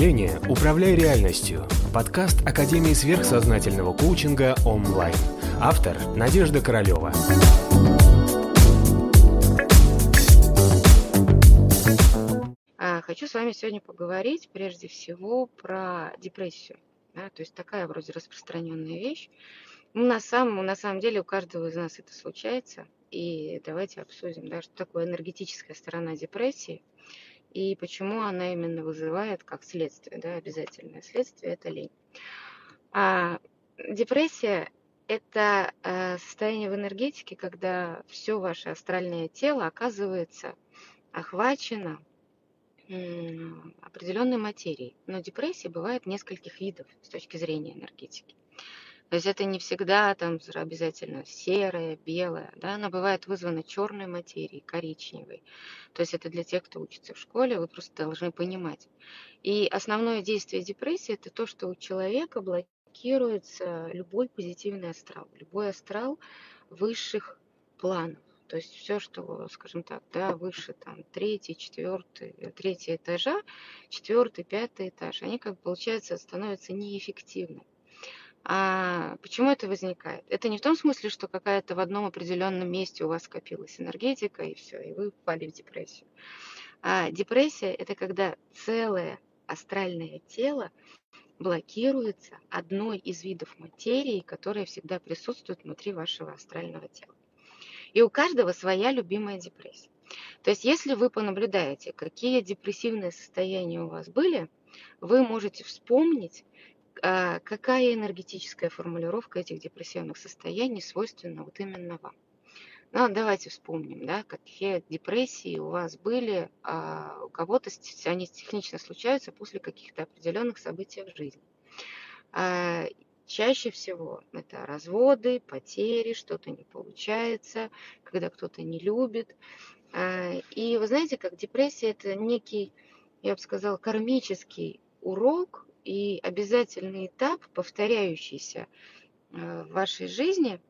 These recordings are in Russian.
мышления «Управляй реальностью» – подкаст Академии сверхсознательного коучинга онлайн. Автор – Надежда Королева. А, хочу с вами сегодня поговорить прежде всего про депрессию. Да, то есть такая вроде распространенная вещь. Ну, на, самом, на самом деле у каждого из нас это случается. И давайте обсудим, да, что такое энергетическая сторона депрессии и почему она именно вызывает как следствие, да, обязательное следствие – это лень. А депрессия – это э, состояние в энергетике, когда все ваше астральное тело оказывается охвачено определенной материей. Но депрессия бывает нескольких видов с точки зрения энергетики. То есть это не всегда там обязательно серая, белая, да, она бывает вызвана черной материей, коричневой. То есть это для тех, кто учится в школе, вы просто должны понимать. И основное действие депрессии это то, что у человека блокируется любой позитивный астрал, любой астрал высших планов. То есть все, что, скажем так, да, выше там третий, четвертый, третий этажа, четвертый, пятый этаж, они как бы, получается, становятся неэффективны. А почему это возникает? Это не в том смысле, что какая-то в одном определенном месте у вас скопилась энергетика, и все, и вы впали в депрессию. А депрессия – это когда целое астральное тело блокируется одной из видов материи, которая всегда присутствует внутри вашего астрального тела. И у каждого своя любимая депрессия. То есть, если вы понаблюдаете, какие депрессивные состояния у вас были, вы можете вспомнить, какая энергетическая формулировка этих депрессивных состояний свойственна вот именно вам. Ну, давайте вспомним, да, какие депрессии у вас были, а у кого-то они технично случаются после каких-то определенных событий в жизни. А, чаще всего это разводы, потери, что-то не получается, когда кто-то не любит. А, и вы знаете, как депрессия это некий, я бы сказала, кармический урок, и обязательный этап, повторяющийся э, в вашей жизни,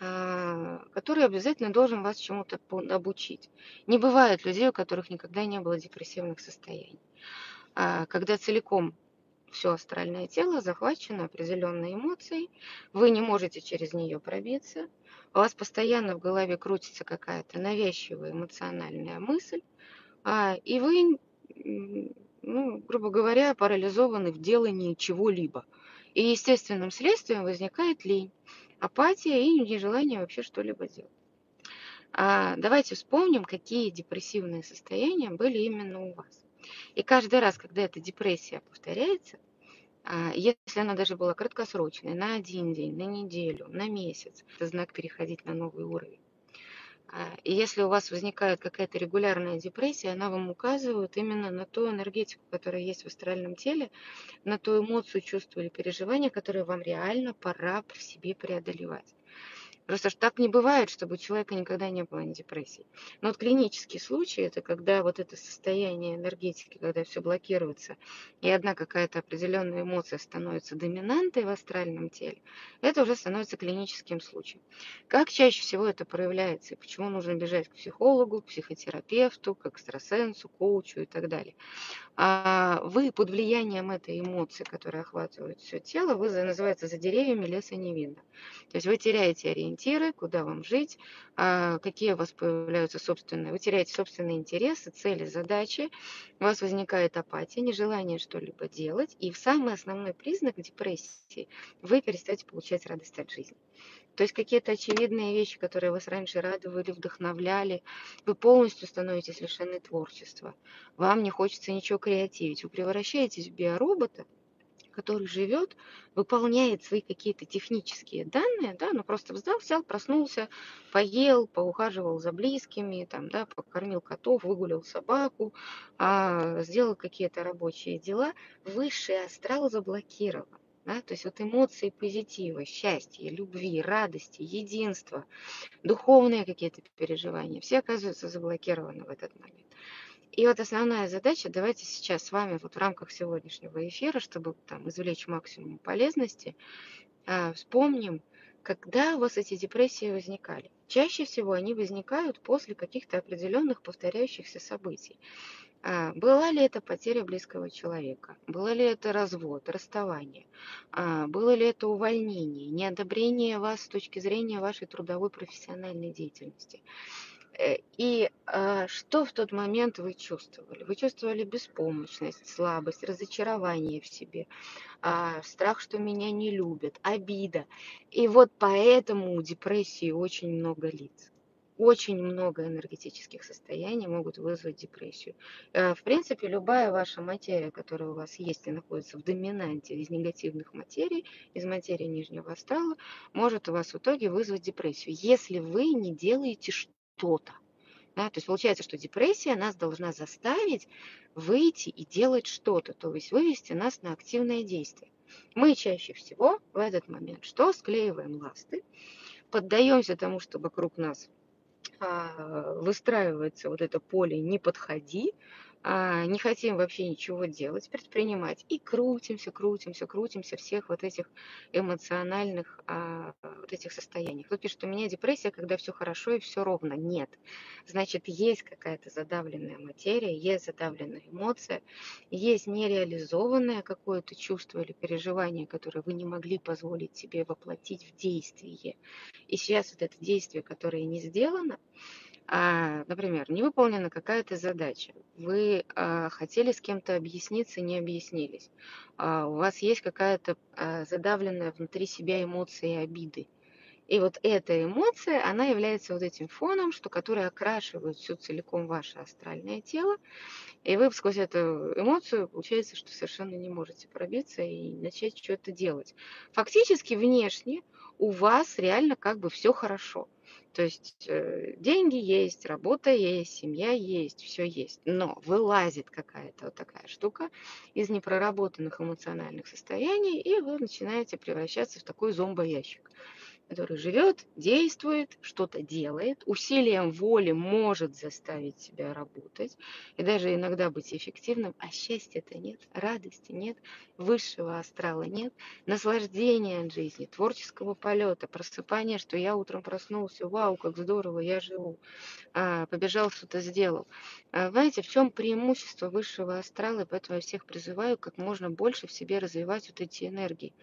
а, который обязательно должен вас чему-то обучить. Не бывает людей, у которых никогда не было депрессивных состояний. А, когда целиком все астральное тело захвачено определенной эмоцией, вы не можете через нее пробиться, у вас постоянно в голове крутится какая-то навязчивая эмоциональная мысль, а, и вы ну, грубо говоря, парализованы в делании чего-либо. И естественным следствием возникает лень, апатия и нежелание вообще что-либо делать. А давайте вспомним, какие депрессивные состояния были именно у вас. И каждый раз, когда эта депрессия повторяется, а, если она даже была краткосрочной, на один день, на неделю, на месяц, это знак переходить на новый уровень. А, и если у вас возникает какая-то регулярная депрессия, она вам указывает именно на ту энергетику, которая есть в астральном теле, на ту эмоцию, чувство или переживание, которое вам реально пора в себе преодолевать. Просто что так не бывает, чтобы у человека никогда не было депрессии. Но вот клинический случай, это когда вот это состояние энергетики, когда все блокируется, и одна какая-то определенная эмоция становится доминантой в астральном теле, это уже становится клиническим случаем. Как чаще всего это проявляется, и почему нужно бежать к психологу, к психотерапевту, к экстрасенсу, коучу и так далее. А вы под влиянием этой эмоции, которая охватывает все тело, вы называется за деревьями леса не видно. То есть вы теряете ориентиры, куда вам жить, а какие у вас появляются собственные, вы теряете собственные интересы, цели, задачи, у вас возникает апатия, нежелание что-либо делать, и самый основной признак депрессии вы перестаете получать радость от жизни. То есть какие-то очевидные вещи, которые вас раньше радовали, вдохновляли, вы полностью становитесь лишены творчества. Вам не хочется ничего креативить. Вы превращаетесь в биоробота, который живет, выполняет свои какие-то технические данные, да, ну просто встал, взял, проснулся, поел, поухаживал за близкими, там, да, покормил котов, выгулил собаку, а, сделал какие-то рабочие дела, высший астрал заблокирован. Да? То есть вот эмоции позитива, счастья, любви, радости, единства, духовные какие-то переживания, все оказываются заблокированы в этот момент. И вот основная задача, давайте сейчас с вами вот в рамках сегодняшнего эфира, чтобы там извлечь максимум полезности, а, вспомним, когда у вас эти депрессии возникали? Чаще всего они возникают после каких-то определенных повторяющихся событий. А, была ли это потеря близкого человека? Было ли это развод, расставание? А, было ли это увольнение, неодобрение вас с точки зрения вашей трудовой профессиональной деятельности? Э, и а, что в тот момент вы чувствовали? Вы чувствовали беспомощность, слабость, разочарование в себе, страх, что меня не любят, обида. И вот поэтому у депрессии очень много лиц. Очень много энергетических состояний могут вызвать депрессию. Э, в принципе, любая ваша материя, которая у вас есть и находится в доминанте из негативных материй, из материи нижнего астрала, может у вас в итоге вызвать депрессию, если вы не делаете что что-то. Да? То есть получается, что депрессия нас должна заставить выйти и делать что-то, то есть вывести нас на активное действие. Мы чаще всего в этот момент что? Склеиваем ласты, поддаемся тому, что вокруг нас выстраивается вот это поле «не подходи», а, не хотим вообще ничего делать, предпринимать, и крутимся, крутимся, крутимся всех вот этих эмоциональных а, вот этих состояниях. Кто пишет, у меня депрессия, когда все хорошо и все ровно. Нет. Значит, есть какая-то задавленная материя, есть задавленная эмоция, есть нереализованное какое-то чувство или переживание, которое вы не могли позволить себе воплотить в действие. И сейчас вот это действие, которое не сделано, например, не выполнена какая-то задача, вы а, хотели с кем-то объясниться, не объяснились, а, у вас есть какая-то а, задавленная внутри себя эмоция обиды. И вот эта эмоция, она является вот этим фоном, что, который окрашивает все целиком ваше астральное тело. И вы сквозь эту эмоцию, получается, что совершенно не можете пробиться и начать что-то делать. Фактически внешне у вас реально как бы все хорошо. То есть э, деньги есть, работа есть, семья есть, все есть. Но вылазит какая-то вот такая штука из непроработанных эмоциональных состояний, и вы начинаете превращаться в такой зомбоящик который живет, действует, что-то делает, усилием воли может заставить себя работать и даже иногда быть эффективным, а счастья-то нет, радости нет, высшего астрала нет, наслаждения от жизни, творческого полета, просыпания, что я утром проснулся, вау, как здорово, я живу, а, побежал, что-то сделал. А, знаете, в чем преимущество высшего астрала, поэтому я всех призываю как можно больше в себе развивать вот эти энергии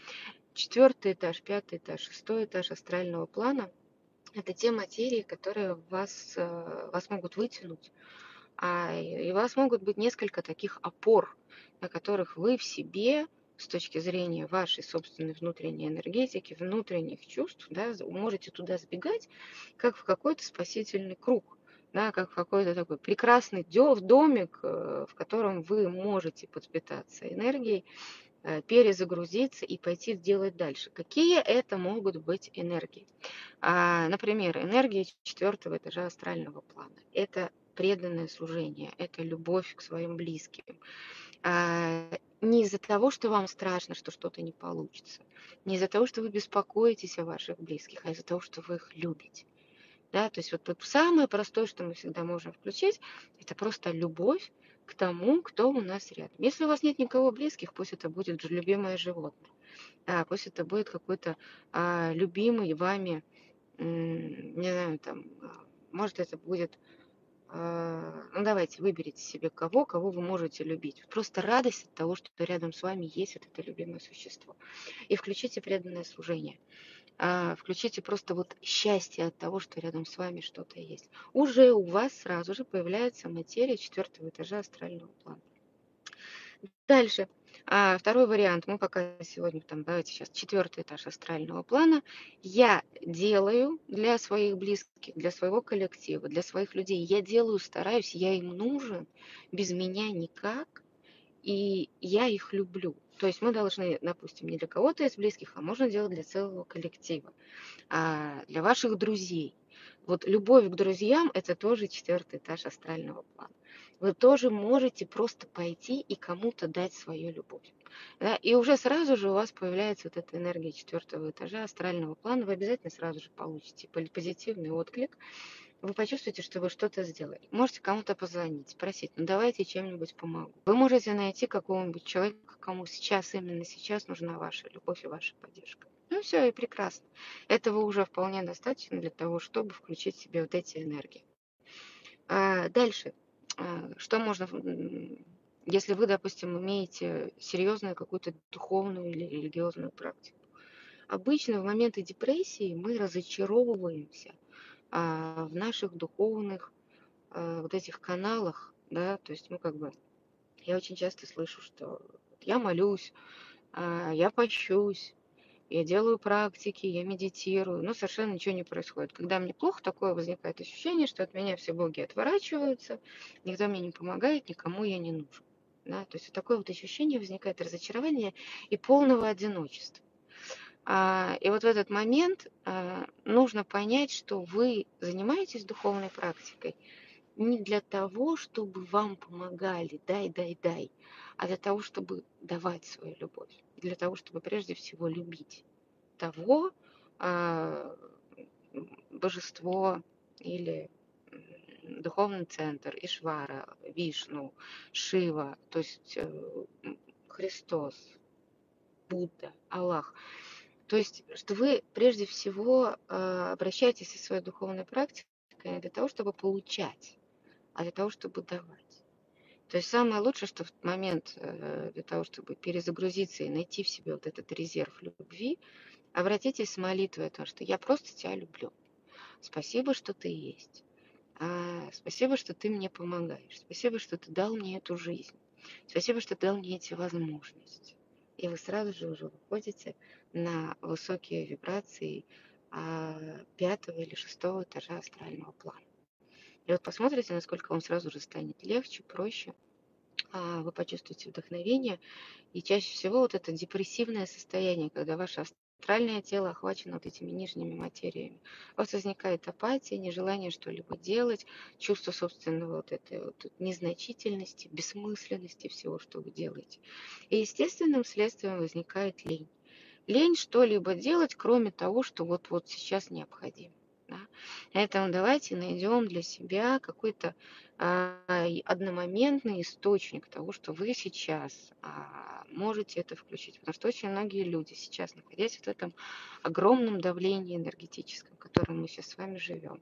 четвертый этаж, пятый этаж, шестой этаж астрального плана – это те материи, которые вас, э, вас могут вытянуть. А, и у вас могут быть несколько таких опор, на которых вы в себе с точки зрения вашей собственной внутренней энергетики, внутренних чувств, да, можете туда сбегать, как в какой-то спасительный круг, да, как в какой-то такой прекрасный домик, э, в котором вы можете подпитаться энергией перезагрузиться и пойти делать дальше. Какие это могут быть энергии? А, например, энергия четвертого этажа астрального плана. Это преданное служение, это любовь к своим близким. А, не из-за того, что вам страшно, что что-то не получится, не из-за того, что вы беспокоитесь о ваших близких, а из-за того, что вы их любите. Да, то есть вот, вот самое простое, что мы всегда можем включить, это просто любовь к тому, кто у нас рядом. Если у вас нет никого близких, пусть это будет любимое животное. Да, пусть это будет какой-то а, любимый вами, не знаю, там, а, может это будет, а, ну давайте, выберите себе кого, кого вы можете любить. Просто радость от того, что рядом с вами есть вот это любимое существо. И включите преданное служение а, включите просто вот счастье от того, что рядом с вами что-то есть. Уже у вас сразу же появляется материя четвертого этажа астрального плана. Дальше. А, второй вариант. Мы пока сегодня там, давайте сейчас четвертый этаж астрального плана. Я делаю для своих близких, для своего коллектива, для своих людей. Я делаю, стараюсь, я им нужен. Без меня никак. И я их люблю. То есть мы должны, допустим, не для кого-то из близких, а можно делать для целого коллектива, а для ваших друзей. Вот любовь к друзьям – это тоже четвертый этаж астрального плана. Вы тоже можете просто пойти и кому-то дать свою любовь. Да? И уже сразу же у вас появляется вот эта энергия четвертого этажа астрального плана. Вы обязательно сразу же получите позитивный отклик вы почувствуете, что вы что-то сделали. Можете кому-то позвонить, спросить, ну давайте чем-нибудь помогу. Вы можете найти какого-нибудь человека, кому сейчас, именно сейчас нужна ваша любовь и ваша поддержка. Ну все, и прекрасно. Этого уже вполне достаточно для того, чтобы включить в себе вот эти энергии. А дальше. А, что можно, если вы, допустим, имеете серьезную какую-то духовную или религиозную практику? Обычно в моменты депрессии мы разочаровываемся а, в наших духовных а, вот этих каналах, да, то есть мы как бы, я очень часто слышу, что я молюсь, а, я пощусь, я делаю практики, я медитирую, но совершенно ничего не происходит. Когда мне плохо, такое возникает ощущение, что от меня все боги отворачиваются, никто мне не помогает, никому я не нужен. Да? То есть такое вот ощущение возникает разочарование и полного одиночества. А, и вот в этот момент а, нужно понять, что вы занимаетесь духовной практикой не для того, чтобы вам помогали, дай, дай, дай, а для того, чтобы давать свою любовь, для того, чтобы прежде всего любить того а, божество или духовный центр Ишвара, Вишну, Шива, то есть э, Христос, Будда, Аллах – то есть, что вы прежде всего э, обращаетесь со своей духовной практикой не для того, чтобы получать, а для того, чтобы давать. То есть самое лучшее, что в момент э, для того, чтобы перезагрузиться и найти в себе вот этот резерв любви, обратитесь с молитвой о том, что я просто тебя люблю. Спасибо, что ты есть. А, спасибо, что ты мне помогаешь. Спасибо, что ты дал мне эту жизнь. Спасибо, что дал мне эти возможности. И вы сразу же уже выходите на высокие вибрации а, пятого или шестого этажа астрального плана. И вот посмотрите, насколько вам сразу же станет легче, проще. А, вы почувствуете вдохновение. И чаще всего вот это депрессивное состояние, когда ваше астральное тело охвачено вот этими нижними материями. У вас возникает апатия, нежелание что-либо делать, чувство собственного вот этой вот незначительности, бессмысленности всего, что вы делаете. И естественным следствием возникает лень лень что-либо делать, кроме того, что вот-вот сейчас необходимо. Да? Поэтому давайте найдем для себя какой-то одномоментный источник того, что вы сейчас а, можете это включить. Потому что очень многие люди сейчас, находясь в этом огромном давлении энергетическом, в котором мы сейчас с вами живем,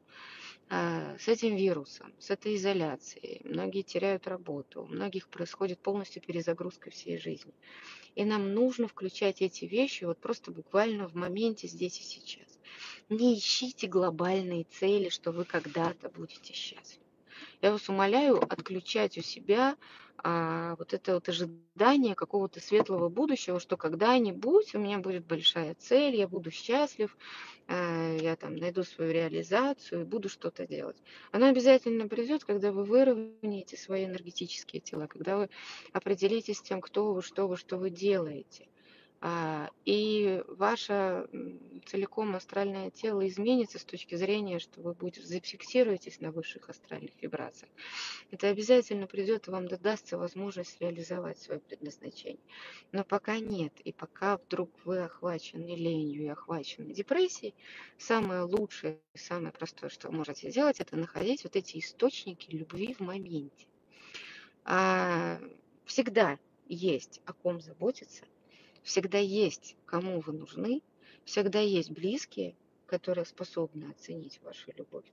а, с этим вирусом, с этой изоляцией, многие теряют работу, у многих происходит полностью перезагрузка всей жизни. И нам нужно включать эти вещи вот просто буквально в моменте здесь и сейчас. Не ищите глобальные цели, что вы когда-то будете счастливы. Я вас умоляю отключать у себя а, вот это вот ожидание какого-то светлого будущего, что когда-нибудь у меня будет большая цель, я буду счастлив, а, я там найду свою реализацию и буду что-то делать. Оно обязательно придет, когда вы выровняете свои энергетические тела, когда вы определитесь с тем, кто вы, что вы, что вы делаете. А, и ваше целиком астральное тело изменится с точки зрения, что вы будете зафиксируетесь на высших астральных вибрациях. Это обязательно придет и вам дастся возможность реализовать свое предназначение. Но пока нет, и пока вдруг вы охвачены ленью и охвачены депрессией, самое лучшее, самое простое, что вы можете сделать, это находить вот эти источники любви в моменте. А, всегда есть о ком заботиться, Всегда есть, кому вы нужны, всегда есть близкие, которые способны оценить вашу любовь.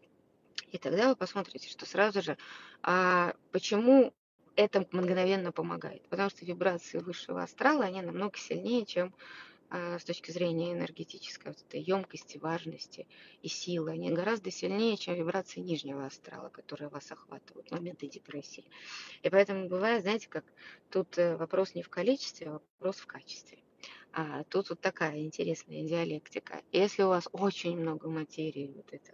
И тогда вы посмотрите, что сразу же, а почему это мгновенно помогает. Потому что вибрации высшего астрала, они намного сильнее, чем а, с точки зрения энергетической вот этой емкости, важности и силы. Они гораздо сильнее, чем вибрации нижнего астрала, которые вас охватывают в моменты депрессии. И поэтому бывает, знаете, как тут э, вопрос не в количестве, а вопрос в качестве. А тут вот такая интересная диалектика. Если у вас очень много материи, вот это,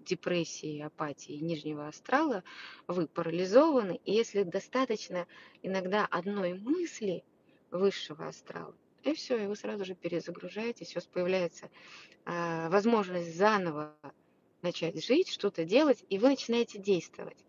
депрессии, апатии, нижнего астрала, вы парализованы. И если достаточно иногда одной мысли высшего астрала, и все, и вы сразу же перезагружаетесь, у вас появляется э, возможность заново начать жить, что-то делать, и вы начинаете действовать.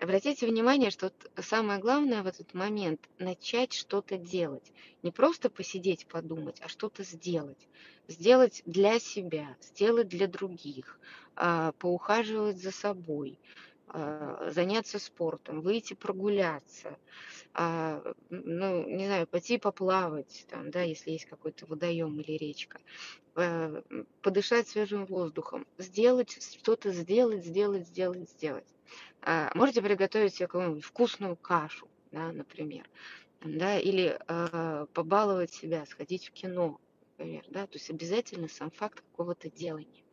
Обратите внимание, что самое главное в этот момент – начать что-то делать. Не просто посидеть, подумать, а что-то сделать. Сделать для себя, сделать для других, а, поухаживать за собой, а, заняться спортом, выйти прогуляться, а, ну, не знаю, пойти поплавать, там, да, если есть какой-то водоем или речка, э, подышать свежим воздухом, сделать что-то, сделать, сделать, сделать, сделать. А, можете приготовить себе какую-нибудь вкусную кашу, да, например, да, или э, побаловать себя, сходить в кино, например, да, то есть обязательно сам факт какого-то делания.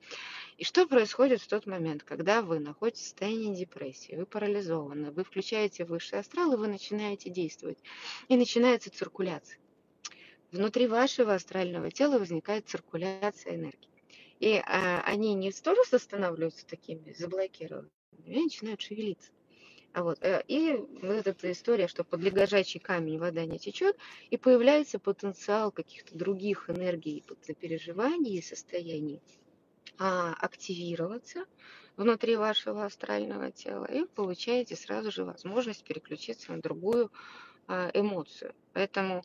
И что происходит в тот момент, когда вы находитесь в состоянии депрессии, вы парализованы, вы включаете высший астрал, и вы начинаете действовать. И начинается циркуляция. Внутри вашего астрального тела возникает циркуляция энергии. И а, они не тоже останавливаются такими заблокированными, они начинают шевелиться. А вот, э, и вот эта история, что под лежачий камень вода не течет, и появляется потенциал каких-то других энергий, переживаний и состояний а, активироваться внутри вашего астрального тела, и получаете сразу же возможность переключиться на другую а, эмоцию. Поэтому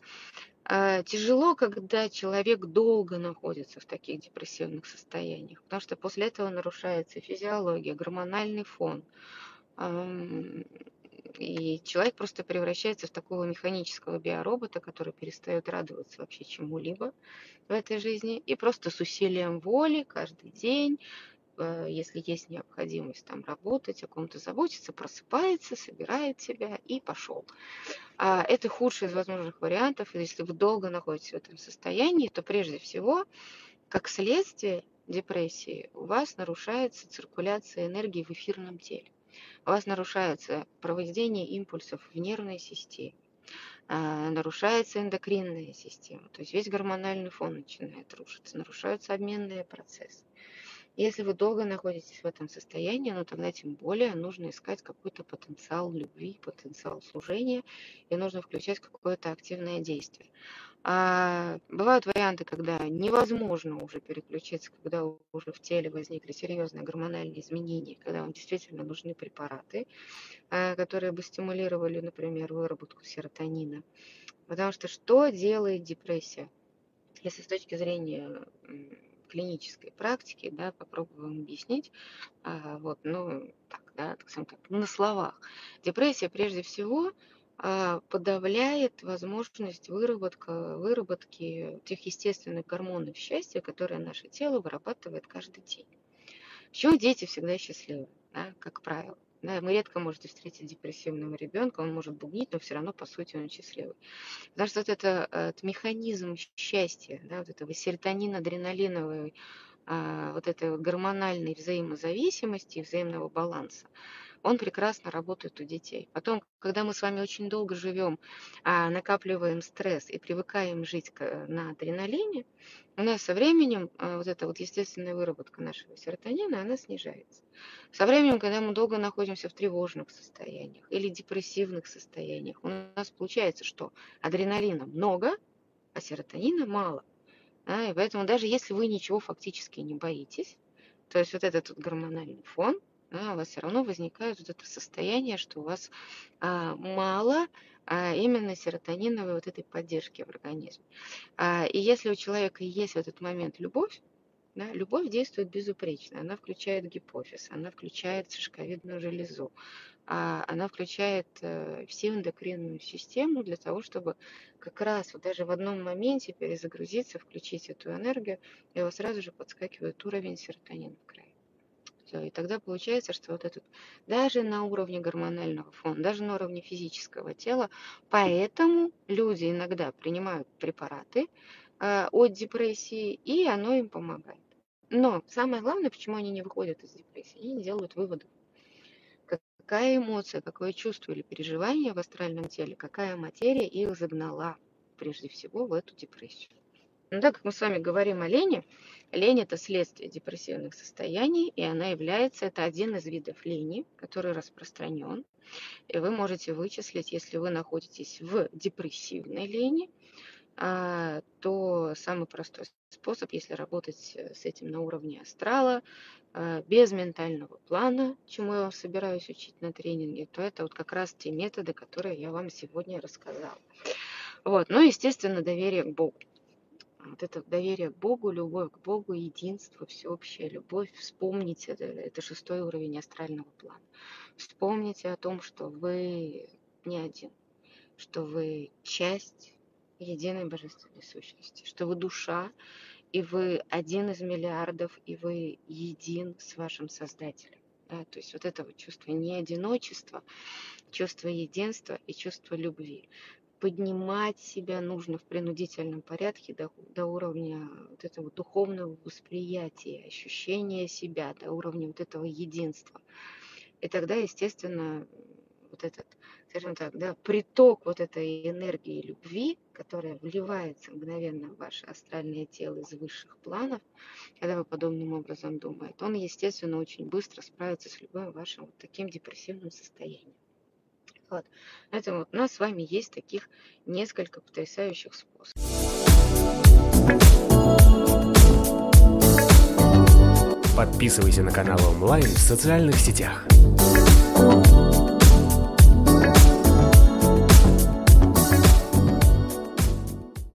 а, тяжело, когда человек долго находится в таких депрессивных состояниях, потому что после этого нарушается физиология, гормональный фон, и человек просто превращается в такого механического биоробота, который перестает радоваться вообще чему-либо в этой жизни. И просто с усилием воли каждый день, э, если есть необходимость там работать, о ком-то заботиться, просыпается, собирает себя и пошел. А это худший из возможных вариантов. Если вы долго находитесь в этом состоянии, то прежде всего, как следствие депрессии, у вас нарушается циркуляция энергии в эфирном теле у вас нарушается проведение импульсов в нервной системе, а, нарушается эндокринная система, то есть весь гормональный фон начинает рушиться, нарушаются обменные процессы. Если вы долго находитесь в этом состоянии, ну тогда тем более нужно искать какой-то потенциал любви, потенциал служения, и нужно включать какое-то активное действие. А бывают варианты, когда невозможно уже переключиться, когда уже в теле возникли серьезные гормональные изменения, когда вам действительно нужны препараты, а, которые бы стимулировали, например, выработку серотонина. Потому что что делает депрессия? Если с точки зрения клинической практики, да, попробуем объяснить, а, вот, ну, так, да, так, так, на словах. Депрессия прежде всего подавляет возможность выработка, выработки тех естественных гормонов счастья, которые наше тело вырабатывает каждый день. Почему дети всегда счастливы, да, как правило? Да, мы редко можете встретить депрессивного ребенка, он может бубнить, но все равно, по сути, он счастливый. Потому что вот это, этот механизм счастья, да, вот этого серотонин, адреналиновой, а, вот этой гормональной взаимозависимости, взаимного баланса, он прекрасно работает у детей. Потом, когда мы с вами очень долго живем, а, накапливаем стресс и привыкаем жить на адреналине, у нас со временем а, вот эта вот естественная выработка нашего серотонина, она снижается. Со временем, когда мы долго находимся в тревожных состояниях или депрессивных состояниях, у нас получается, что адреналина много, а серотонина мало. Да, и поэтому даже если вы ничего фактически не боитесь, то есть вот этот вот гормональный фон, да, у вас все равно возникает вот это состояние, что у вас а, мало а, именно серотониновой вот этой поддержки в организме. А, и если у человека есть в этот момент любовь, да, любовь действует безупречно. Она включает гипофиз, она включает шишковидную железу, а она включает э, всю эндокринную систему для того, чтобы как раз вот даже в одном моменте перезагрузиться, включить эту энергию, и у вас сразу же подскакивает уровень серотонина в крови. И тогда получается, что вот этот, даже на уровне гормонального фона, даже на уровне физического тела, поэтому люди иногда принимают препараты э, от депрессии, и оно им помогает. Но самое главное, почему они не выходят из депрессии, они не делают выводов. Какая эмоция, какое чувство или переживание в астральном теле, какая материя их загнала прежде всего в эту депрессию. Ну, так как мы с вами говорим о лени, лень – это следствие депрессивных состояний, и она является, это один из видов лени, который распространен. И вы можете вычислить, если вы находитесь в депрессивной лени, а, то самый простой способ, если работать с этим на уровне астрала, а, без ментального плана, чему я вас собираюсь учить на тренинге, то это вот как раз те методы, которые я вам сегодня рассказала. Вот. Ну, естественно, доверие к Богу. Вот это доверие к Богу, любовь к Богу, единство, всеобщая любовь. Вспомните, это, это шестой уровень астрального плана. Вспомните о том, что вы не один, что вы часть единой божественной сущности, что вы душа, и вы один из миллиардов, и вы един с вашим Создателем. Да? То есть вот это вот чувство не одиночества, чувство единства и чувство любви. Поднимать себя нужно в принудительном порядке до, до уровня вот этого духовного восприятия, ощущения себя, до уровня вот этого единства. И тогда, естественно, вот этот, скажем так, да, приток вот этой энергии любви, которая вливается мгновенно в ваше астральное тело из высших планов, когда вы подобным образом думаете, он, естественно, очень быстро справится с любым вашим вот таким депрессивным состоянием. Вот. Поэтому у нас с вами есть таких несколько потрясающих способов. Подписывайся на канал онлайн в социальных сетях.